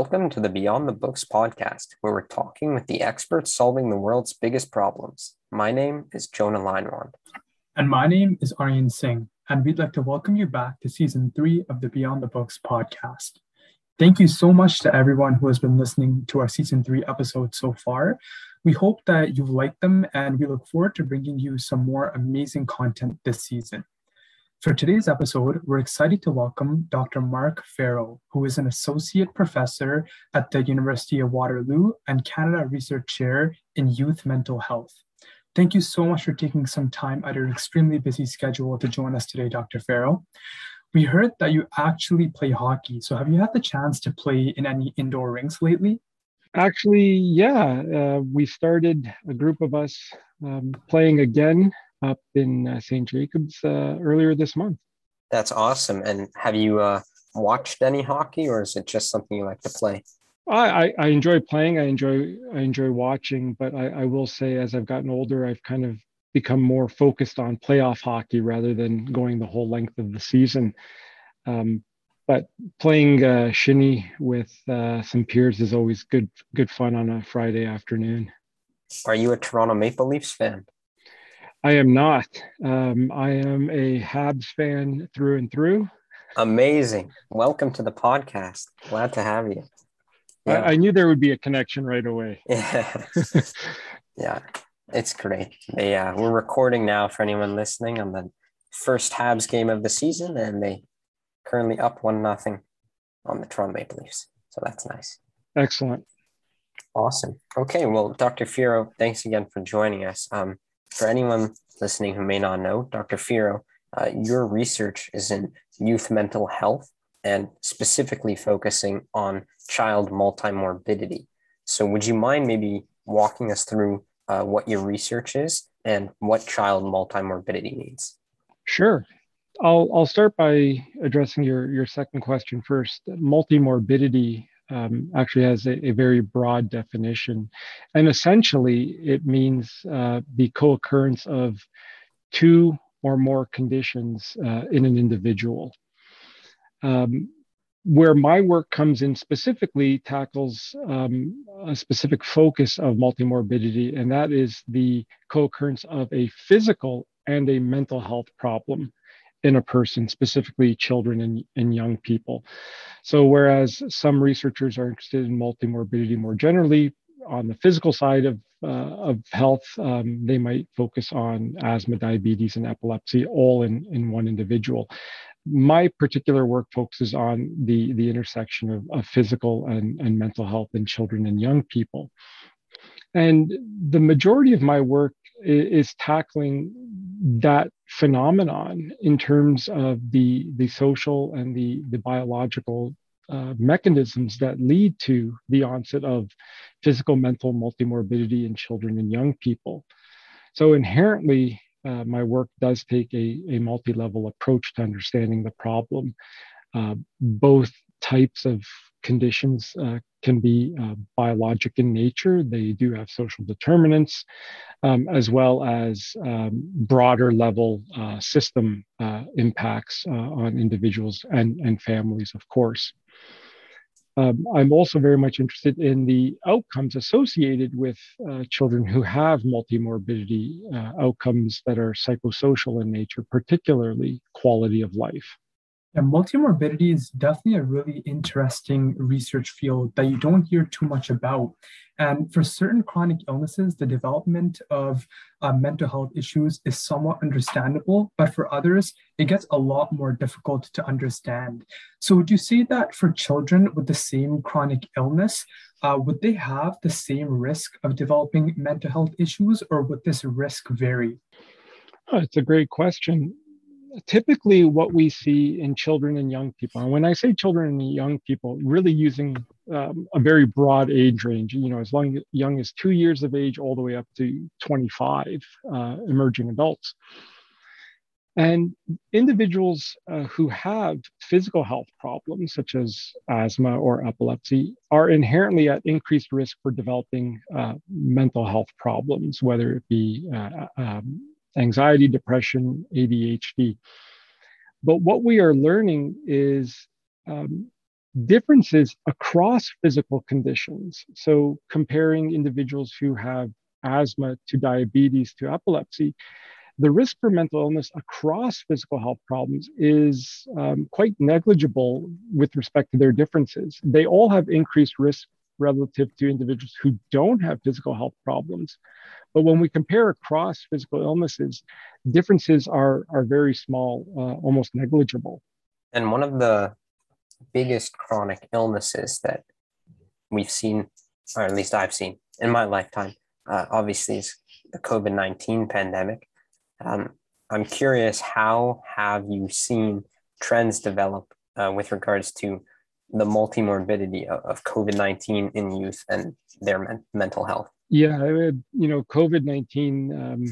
Welcome to the Beyond the Books podcast, where we're talking with the experts solving the world's biggest problems. My name is Jonah Linewand. And my name is Aryan Singh, and we'd like to welcome you back to season three of the Beyond the Books podcast. Thank you so much to everyone who has been listening to our season three episodes so far. We hope that you've liked them, and we look forward to bringing you some more amazing content this season. For today's episode, we're excited to welcome Dr. Mark Ferro, who is an associate professor at the University of Waterloo and Canada Research Chair in Youth Mental Health. Thank you so much for taking some time out of your extremely busy schedule to join us today, Dr. Ferro. We heard that you actually play hockey. So, have you had the chance to play in any indoor rinks lately? Actually, yeah. Uh, we started a group of us um, playing again up in uh, St. Jacobs uh, earlier this month. That's awesome. And have you uh, watched any hockey, or is it just something you like to play? I, I enjoy playing. I enjoy I enjoy watching, but I, I will say as I've gotten older, I've kind of become more focused on playoff hockey rather than going the whole length of the season. Um, but playing uh, shinny with uh, some peers is always good good fun on a Friday afternoon. Are you a Toronto Maple Leafs fan? I am not. Um, I am a Habs fan through and through. Amazing. Welcome to the podcast. Glad to have you. Yeah. I, I knew there would be a connection right away. Yeah. yeah. It's great. Yeah. We're recording now for anyone listening on the first Habs game of the season, and they currently up one nothing on the Toronto Maple Leafs. So that's nice. Excellent. Awesome. Okay. Well, Dr. Ferro, thanks again for joining us. Um, for anyone listening who may not know, Dr. Ferro, uh, your research is in youth mental health and specifically focusing on child multimorbidity. So, would you mind maybe walking us through uh, what your research is and what child multimorbidity means? Sure. I'll, I'll start by addressing your, your second question first. Multimorbidity um, actually has a, a, very broad definition. And essentially, it means uh, the co occurrence of two or more conditions uh, in an individual. Um, where my work comes in specifically tackles um, a specific focus of multimorbidity, and that is the co occurrence of a physical and a mental health problem in a person, specifically children and, and young people. So, whereas some researchers are interested in multimorbidity more generally, on the physical side of, uh, of health, um, they might focus on asthma, diabetes, and epilepsy all in, in one individual. My particular work focuses on the, the intersection of, of physical and, and mental health in children and young people. And the majority of my work is, is tackling that phenomenon in terms of the, the social and the, the biological uh, mechanisms that lead to the onset of physical mental multimorbidity in children and young people. So inherently, uh, my work does take a, a multi-level approach to understanding the problem. Uh, both types of conditions uh, can be uh, biologic in nature. They do have social determinants, um, as well as um, broader level uh, system uh, impacts uh, on individuals and, and families, of course. Um, I'm also very much interested in the outcomes associated with uh, children who have multimorbidity, outcomes that are psychosocial in nature, particularly quality of life. Yeah, multimorbidity is definitely a really interesting research field that you don't hear too much about. And for certain chronic illnesses, the development of uh, mental health issues is somewhat understandable, but for others, it gets a lot more difficult to understand. So, would you say that for children with the same chronic illness, uh, would they have the same risk of developing mental health issues, or would this risk vary? Oh, it's a great question typically what we see in children and young people and when i say children and young people really using um, a very broad age range you know as long young as two years of age all the way up to 25 uh, emerging adults. And individuals uh, who have physical health problems such as asthma or epilepsy are inherently at increased risk for developing uh, mental health problems whether it be uh, um, anxiety, depression, ADHD. But what we are learning is um, differences across physical conditions. So, comparing individuals who have asthma to diabetes to epilepsy, the risk for mental illness across physical health problems is um, quite negligible with respect to their differences. They all have increased risk relative to individuals who don't have physical health problems. But when we compare across physical illnesses, differences are, are very small, uh, almost negligible. And one of the biggest chronic illnesses that we've seen, or at least I've seen in my lifetime, uh, obviously is the COVID 19 pandemic. Um, I'm curious, how have you seen trends develop uh, with regards to the multimorbidity of, of COVID 19 in youth and their men- mental health? Yeah, you know, COVID 19, um,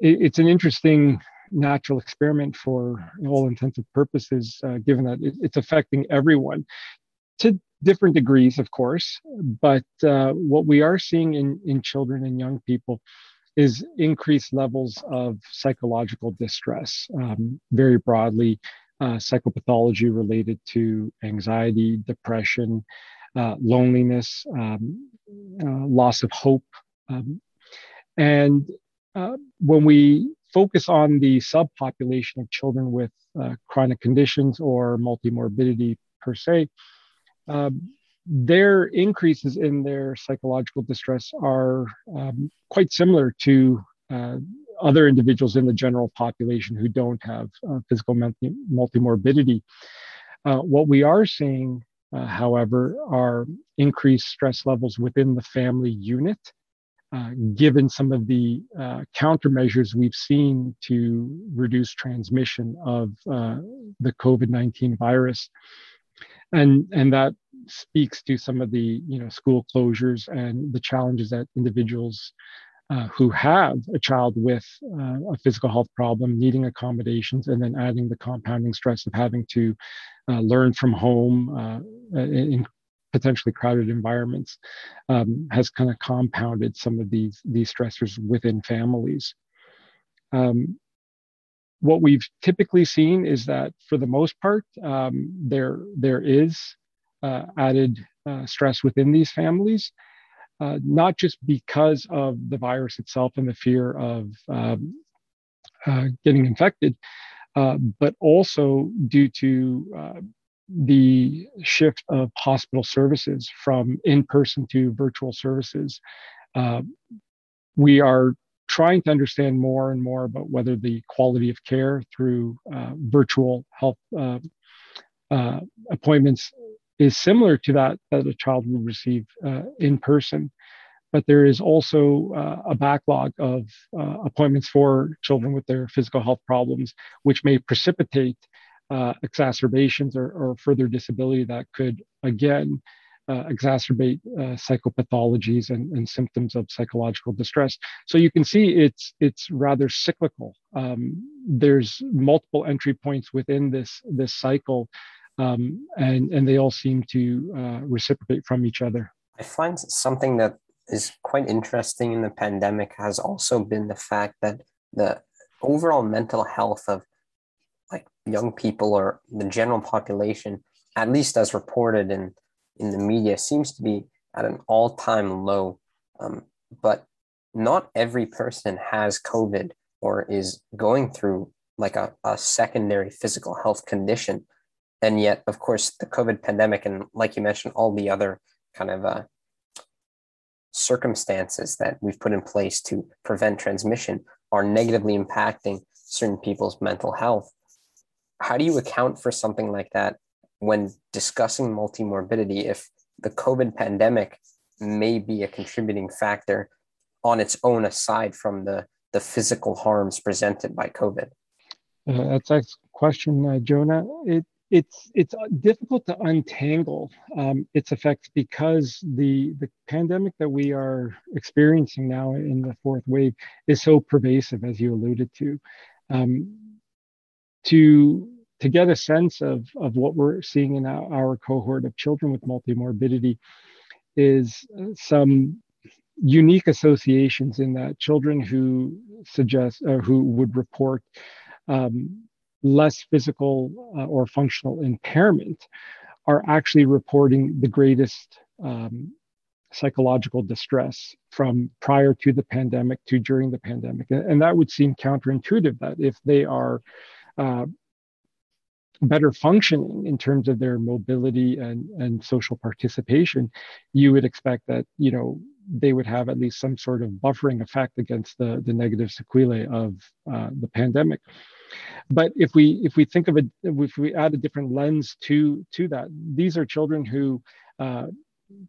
it, it's an interesting natural experiment for all intents and purposes, uh, given that it, it's affecting everyone to different degrees, of course. But uh, what we are seeing in, in children and young people is increased levels of psychological distress, um, very broadly, uh, psychopathology related to anxiety, depression, uh, loneliness, um, uh, loss of hope. Um, and uh, when we focus on the subpopulation of children with uh, chronic conditions or multimorbidity per se, um, their increases in their psychological distress are um, quite similar to uh, other individuals in the general population who don't have uh, physical multi- multimorbidity. Uh, what we are seeing, uh, however, are increased stress levels within the family unit uh, given some of the uh, countermeasures we've seen to reduce transmission of uh, the COVID-19 virus. And, and that speaks to some of the you know, school closures and the challenges that individuals uh, who have a child with uh, a physical health problem needing accommodations and then adding the compounding stress of having to uh, learn from home in potentially crowded environments um, has kind of compounded some of these these stressors within families. Um, what we've typically seen is that for the most part, um, there there is uh, added uh, stress within these families, uh, not just because of the virus itself and the fear of um, uh, getting infected, uh, but also due to uh, the shift of hospital services from in person to virtual services. Uh, we are trying to understand more and more about whether the quality of care through uh, virtual health appointments is similar to that that a child would receive uh, in person. But there is also uh, a backlog of appointments for children with their physical health problems, which may precipitate uh, exacerbations or, or, further disability that could again uh, exacerbate uh, psychopathologies and, and, symptoms of psychological distress. So you can see it's it's rather cyclical. Um, there's multiple entry points within this this cycle, um, and and they all seem to uh, reciprocate from each other. I find something that is quite interesting in the pandemic has also been the fact that the overall mental health of like young people or the general population, at least as reported in in the media, seems to be at an all time low. Um, but not every person has COVID or is going through like a, a secondary physical health condition. And yet, of course, the COVID pandemic and, like you mentioned, all the other kind of uh, circumstances that we've put in place to prevent transmission are negatively impacting certain people's mental health how do you account for something like that when discussing multimorbidity if the COVID pandemic may be a contributing factor on its own aside from the, the physical harms presented by COVID? Uh, that's a question, uh, Jonah. It, it's it's difficult to untangle um, its effects because the the pandemic that we are experiencing now in the fourth wave is so pervasive, as you alluded to. Um, to to get a sense of, of what we're seeing in our, our cohort of children with multimorbidity is some unique associations in that children who suggest or who would report um, less physical uh, or functional impairment are actually reporting the greatest um, psychological distress from prior to the pandemic to during the pandemic. And that would seem counterintuitive that if they are uh, better functioning in terms of their mobility and, and social participation, you would expect that, you know, they would have at least some sort of buffering effect against the, the negative sequelae of uh, the pandemic. But if we if we think of it, if we add a different lens to to that, these are children who, uh,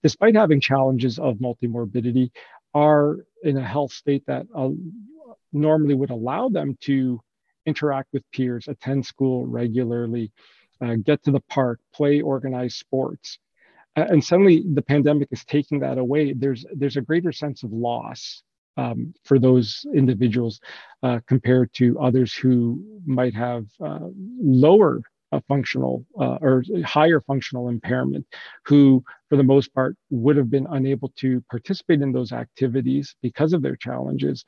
despite having challenges of multimorbidity, are in a health state that uh, normally would allow them to interact with peers, attend school regularly, uh, get to the park, play organized sports. Uh, and suddenly the pandemic is taking that away. There's, there's a greater sense of loss um, for those individuals uh, compared to others who might have uh, lower a functional uh, or higher functional impairment who for the most part would have been unable to participate in those activities because of their challenges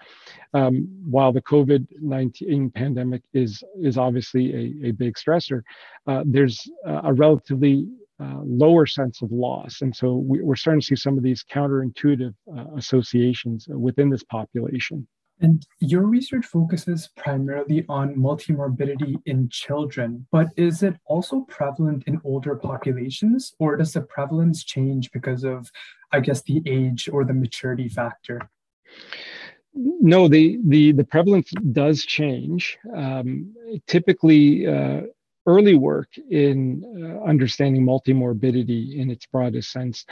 um, while the covid-19 pandemic is is obviously a, a big stressor uh, there's a relatively uh, lower sense of loss and so we, are starting to see some of these counterintuitive uh, associations within this population and your research focuses primarily on multimorbidity in children, but is it also prevalent in older populations, or does the prevalence change because of, I guess, the age or the maturity factor? No, the the, the prevalence does change. Um, typically, uh, early work in uh, understanding multimorbidity in its broadest sense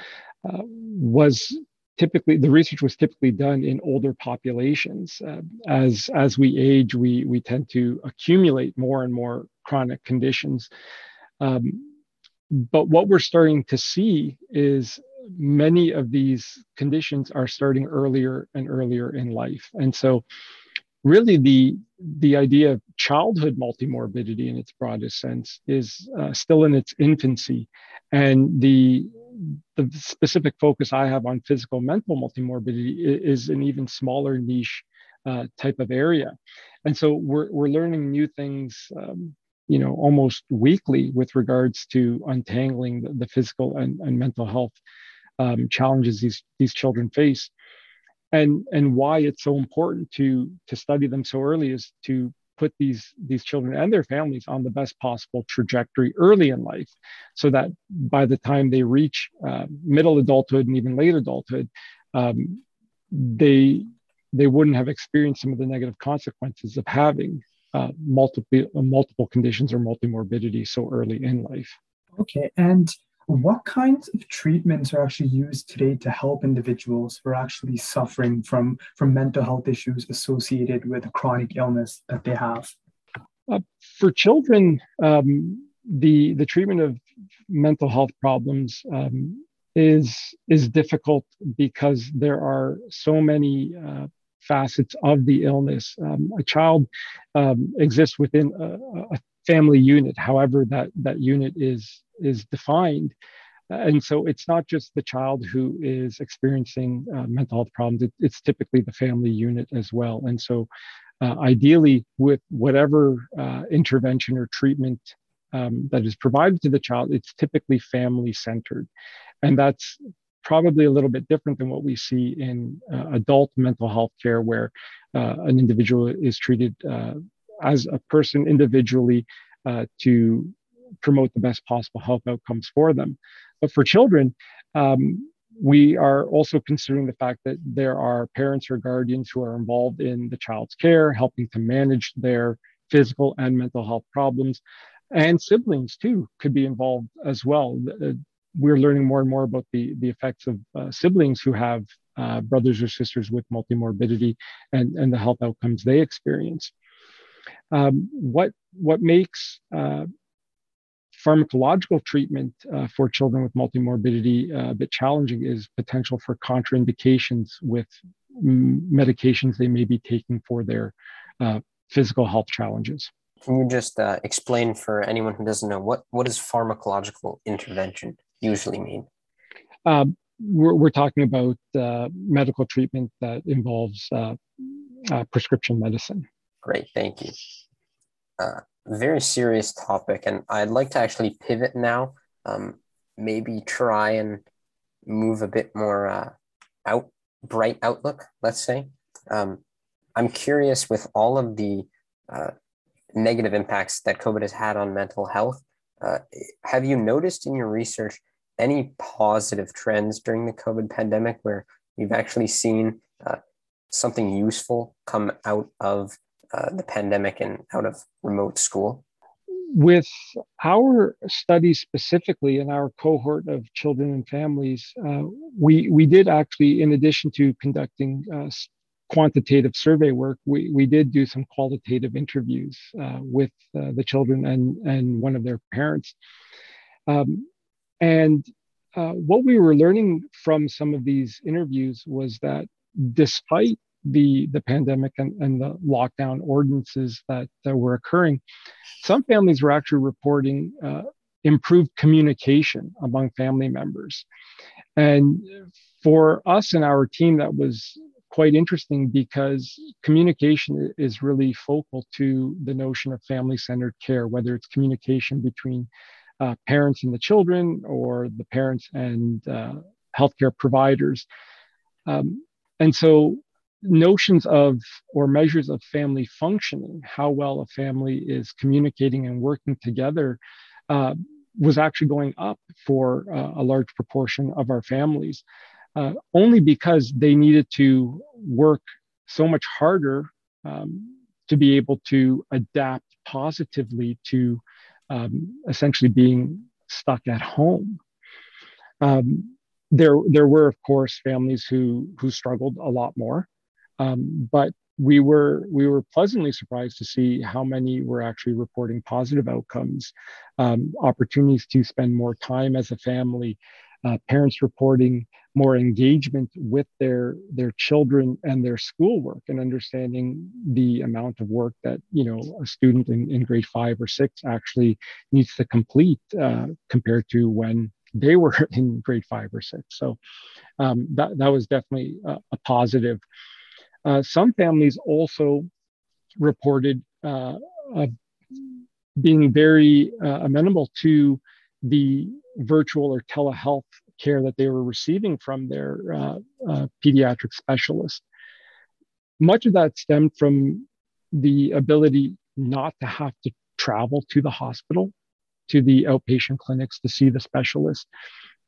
uh, was typically the research was typically done in older populations. Uh, as as we age, we we tend to accumulate more and more chronic conditions. Um, but what we're starting to see is many of these conditions are starting earlier and earlier in life, and so really the the idea of childhood multimorbidity in its broadest sense is uh, still in its infancy and the the specific focus I have on physical mental multimorbidity is an even smaller niche uh, type of area. And so we're, we're learning new things, um, you know, almost weekly with regards to untangling the, the physical and, and mental health um, challenges these, these children face. And, and why it's so important to, to study them so early is to put these these children and their families on the best possible trajectory early in life so that by the time they reach uh, middle adulthood and even late adulthood um, they they wouldn't have experienced some of the negative consequences of having uh, multiple multiple conditions or multimorbidity so early in life. Okay and what kinds of treatments are actually used today to help individuals who are actually suffering from, from mental health issues associated with a chronic illness that they have? Uh, for children, um, the, the treatment of mental health problems um, is, is difficult because there are so many uh, facets of the illness. Um, a child um, exists within a, a, family unit, however that, that unit is is defined. And so it's not just the child who is experiencing uh, mental health problems, it, it's typically the family unit as well. And so, uh, ideally, with whatever uh, intervention or treatment um, that is provided to the child, it's typically family centered. And that's probably a little bit different than what we see in uh, adult mental health care, where uh, an individual is treated uh, as a person individually to promote the best possible health outcomes for them. But for children, um, we are also considering the fact that there are parents or guardians who are involved in the child's care, helping to manage their physical and mental health problems. And siblings, too, could be involved as well. Uh, we're learning more and more about the, the effects of uh, siblings who have uh, brothers or sisters with multimorbidity and, and the health outcomes they experience. Um, what, what makes uh, pharmacological treatment uh, for children with multimorbidity uh, a bit challenging is potential for contraindications with medications they may be taking for their uh, physical health challenges. Can you just uh, explain for anyone who doesn't know what, what does pharmacological intervention usually mean? Um, we're, we're, talking about uh, medical treatment that involves uh, prescription medicine. Great, thank you very serious topic, and I'd like to actually pivot now um, maybe try and move a bit more uh, out bright outlook, let's say. Um, I'm curious with all of the uh, negative impacts that COVID has had on mental health. Uh, have you noticed in your research any positive trends during the COVID pandemic where you've actually seen uh, something useful come out of uh, the pandemic and out of remote school? With our study specifically in our cohort of children and families, uh, we, we did actually, in addition to conducting uh, quantitative survey work, we, we did do some qualitative interviews uh, with uh, the children and, and one of their parents. Um, and uh, what we were learning from some of these interviews was that despite the, the pandemic and, and the lockdown ordinances that, that were occurring, some families were actually reporting uh, improved communication among family members. And for us and our team, that was quite interesting because communication is really focal to the notion of family centered care, whether it's communication between uh, parents and the children or the parents and uh, healthcare providers. Um, and so, notions of or measures of family functioning, how well a family is communicating and working together, uh, was actually going up for uh, a large proportion of our families uh, only because they needed to work so much harder um, to be able to adapt positively to um, essentially being stuck at home. Um, there, there were of course families who who struggled a lot more, um, but we were we were pleasantly surprised to see how many were actually reporting positive outcomes, um, opportunities to spend more time as a family, uh, parents reporting more engagement with their their children and their schoolwork and understanding the amount of work that you know a student in, in grade five or six actually needs to complete uh, compared to when they were in grade five or six. So um, that, that was definitely a, a positive uh, some families also reported uh, being very uh, amenable to the virtual or telehealth care that they were receiving from their uh, pediatric specialist. Much of that stemmed from the ability not to have to travel to the hospital, to the outpatient clinics to see the specialist,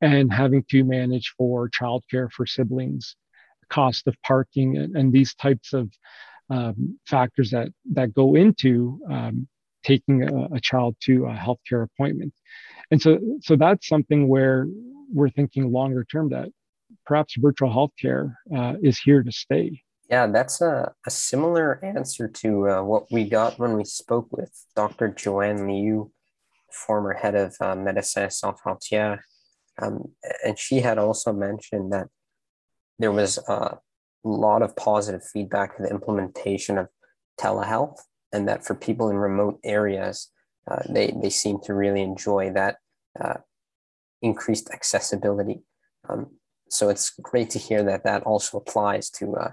and having to manage for childcare for siblings, cost of parking, and, and these types of um, factors that that go into um, taking a, a, child to a healthcare appointment. And so, so that's something where we're thinking longer term that perhaps virtual healthcare uh, is here to stay. Yeah, that's a, a similar answer to uh, what we got when we spoke with Dr. Joanne Liu, former head of uh, Médecins Sans Frontières. Um, and she had also mentioned that there was a lot of positive feedback for the implementation of telehealth, and that for people in remote areas, uh, they, they seem to really enjoy that uh, increased accessibility. Um, so it's great to hear that that also applies to uh,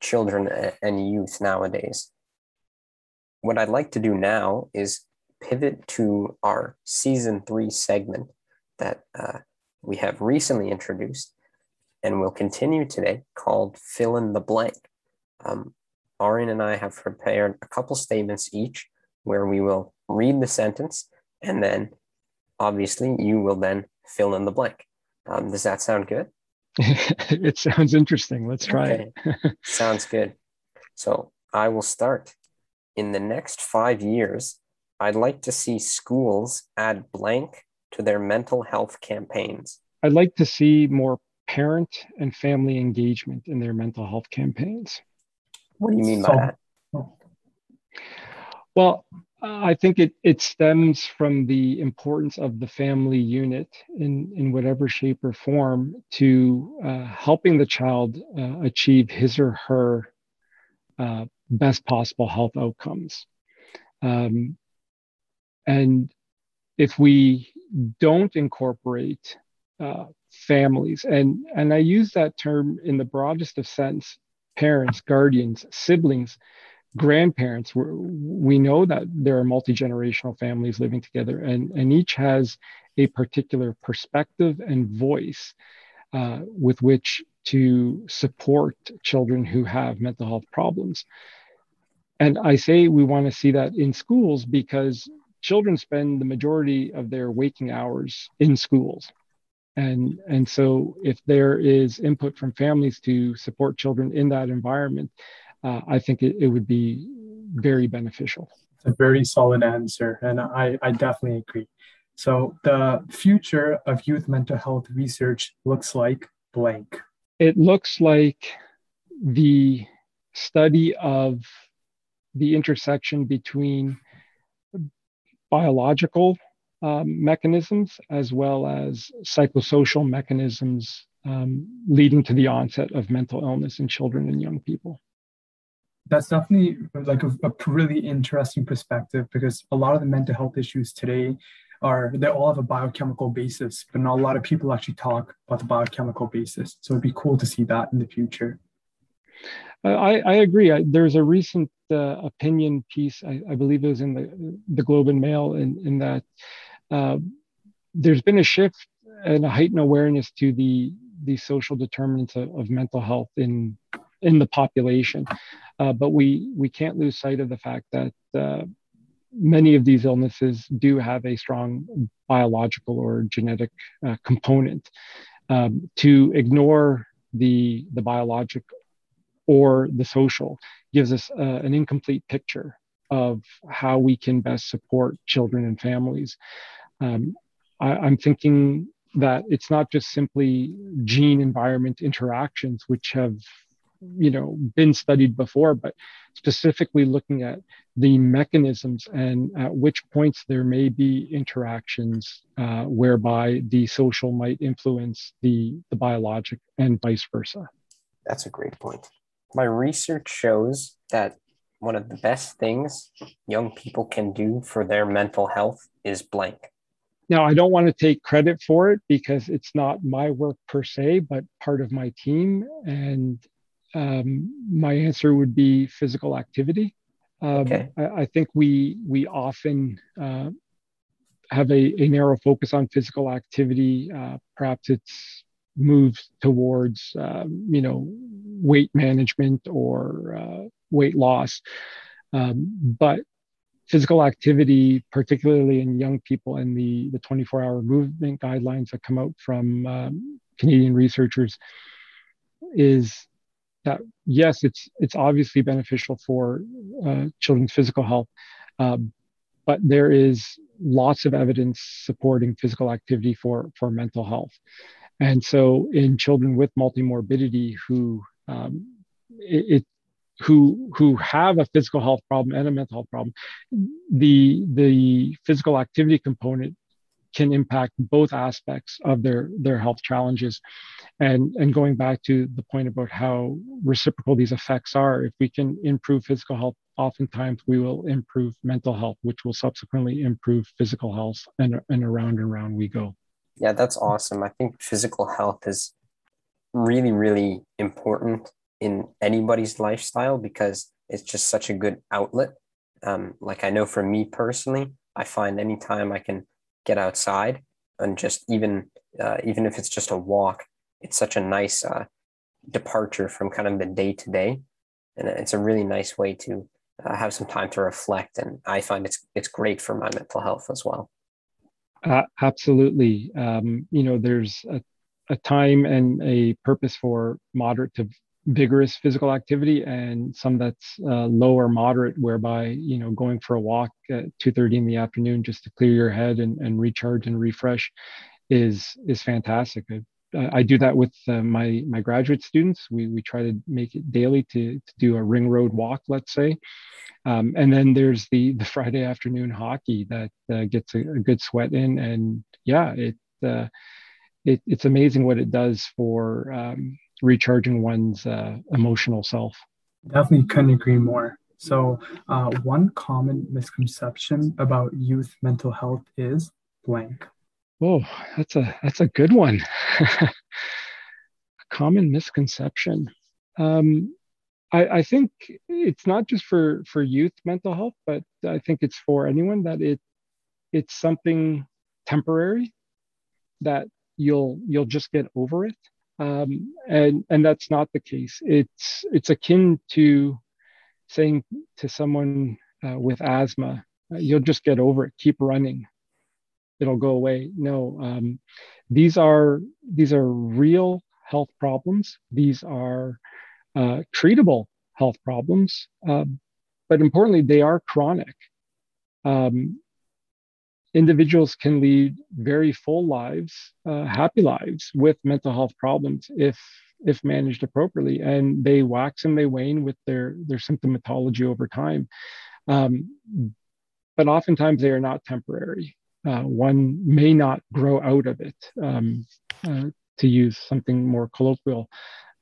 children and youth nowadays. What I'd like to do now is pivot to our season three segment that uh, we have recently introduced and we'll continue today called Fill in the Blank. Um, Aryan and I have prepared a couple statements each where we will read the sentence and then obviously you will then fill in the blank. Um, does that sound good? it sounds interesting. Let's try okay. it. sounds good. So I will start. In the next five years, I'd like to see schools add blank to their mental health campaigns. I'd like to see more parent and family engagement in their mental health campaigns. What do you mean by that? Well, I think it, it stems from the importance of the family unit in, in whatever shape or form to uh, helping the child uh, achieve his or her uh, best possible health outcomes. Um, and if we don't incorporate uh, families, and, and I use that term in the broadest of sense parents, guardians, siblings grandparents We we know that there are multi-generational families living together and, and each has a particular perspective and voice uh, with which to support children who have mental health problems. And I say we want to see that in schools because children spend the majority of their waking hours in schools. And, and so if there is input from families to support children in that environment, uh, I think it, it would be very beneficial. It's a very solid answer, and I, I definitely agree. So the future of youth mental health research looks like blank. It looks like the study of the intersection between biological um, mechanisms as well as psychosocial mechanisms um, leading to the onset of mental illness in children and young people. That's definitely like a, a really interesting perspective because a lot of the mental health issues today are they all have a biochemical basis, but not a lot of people actually talk about the biochemical basis. So it'd be cool to see that in the future. I, I agree. I, there's a recent uh, opinion piece, I, I, believe it was in the, the Globe and Mail, in, in that uh, there's been a shift and a heightened awareness to the, the social determinants of, of mental health in, in the population. Uh, but we, we can't lose sight of the fact that uh, many of these illnesses do have a strong biological or genetic uh, component. Um, to ignore the, the biologic or the social gives us uh, an incomplete picture of how we can best support children and families. Um, I, am thinking that it's not just simply gene environment interactions, which have you know been studied before but specifically looking at the mechanisms and at which points there may be interactions uh, whereby the social might influence the the biologic and vice versa that's a great point my research shows that one of the best things young people can do for their mental health is blank. Now, I don't want to take credit for it because it's not my work per se, but part of my team. And um, my answer would be physical activity. Um, okay. I, I, think we we often uh, have a, a, narrow focus on physical activity. Uh, perhaps it's moved towards um, you know weight management or uh, weight loss. Um, but physical activity particularly in young people and the the 24 hour movement guidelines that come out from um, canadian researchers is that yes it's it's obviously beneficial for uh, children's physical health uh, but there is lots of evidence supporting physical activity for for mental health. And so, in children with multimorbidity who um, it, it, who who have a physical health problem and a mental health problem, the the physical activity component can impact both aspects of their their health challenges and and going back to the point about how reciprocal these effects are if we can improve physical health oftentimes we will improve mental health which will subsequently improve physical health and and around and around we go yeah, that's awesome. I think physical health is really, really important in anybody's lifestyle because it's just such a good outlet. Um, like I know for me personally, I find anytime I can get outside and just even uh, even if it's just a walk, it's such a nice uh, departure from kind of the day to day, and it's a really nice way to uh, have some time to reflect. And I find it's it's great for my mental health as well. Uh, absolutely. Um, you know, there's a, a time and a purpose for moderate to vigorous physical activity and some that's uh, low or moderate whereby you know going for a walk at 2.30 in the afternoon just to clear your head and, and recharge and refresh is is fantastic. I, I do that with uh, my my graduate students. We we try to make it daily to, to do a ring road walk let's say. Um, and then there's the the Friday afternoon hockey that uh, gets a, a, good sweat in, and yeah, it, uh, it it's amazing what it does for um, recharging one's uh, emotional self. Definitely couldn't agree more. So, uh, one common misconception about youth mental health is blank. Oh, that's a that's a good one. a common misconception. Um, I, I think it's not just for for youth mental health, but I think it's for anyone that it it's something temporary that you'll you'll just get over it. Um, and and that's not the case. It's it's akin to saying to someone uh, with asthma uh, you'll just get over it. Keep running. It'll go away. No um, these are these are real health problems. These are uh, treatable health problems. Uh, but importantly they are chronic. Um, individuals can lead very full lives, uh, happy lives with mental health problems if if managed appropriately, and they wax and they wane with their their symptomatology over time. Um, but oftentimes they are not temporary. Uh, one may not grow out of it. Um, uh, to use something more colloquial,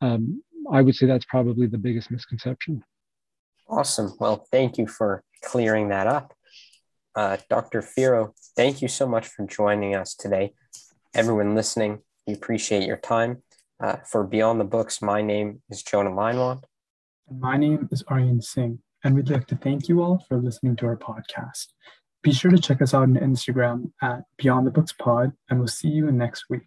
um, I would say that's probably the biggest misconception. Awesome. Well, thank you for clearing that up. Uh, Dr. Ferro, thank you so much for joining us today. Everyone listening, we appreciate your time. Uh, for Beyond the Books, my name is Jonah Linewand. And my name is Aryan Singh, and we'd like to thank you all for listening to our podcast. Be sure to check us out on Instagram at Beyond the Books Pod, and we'll see you next week.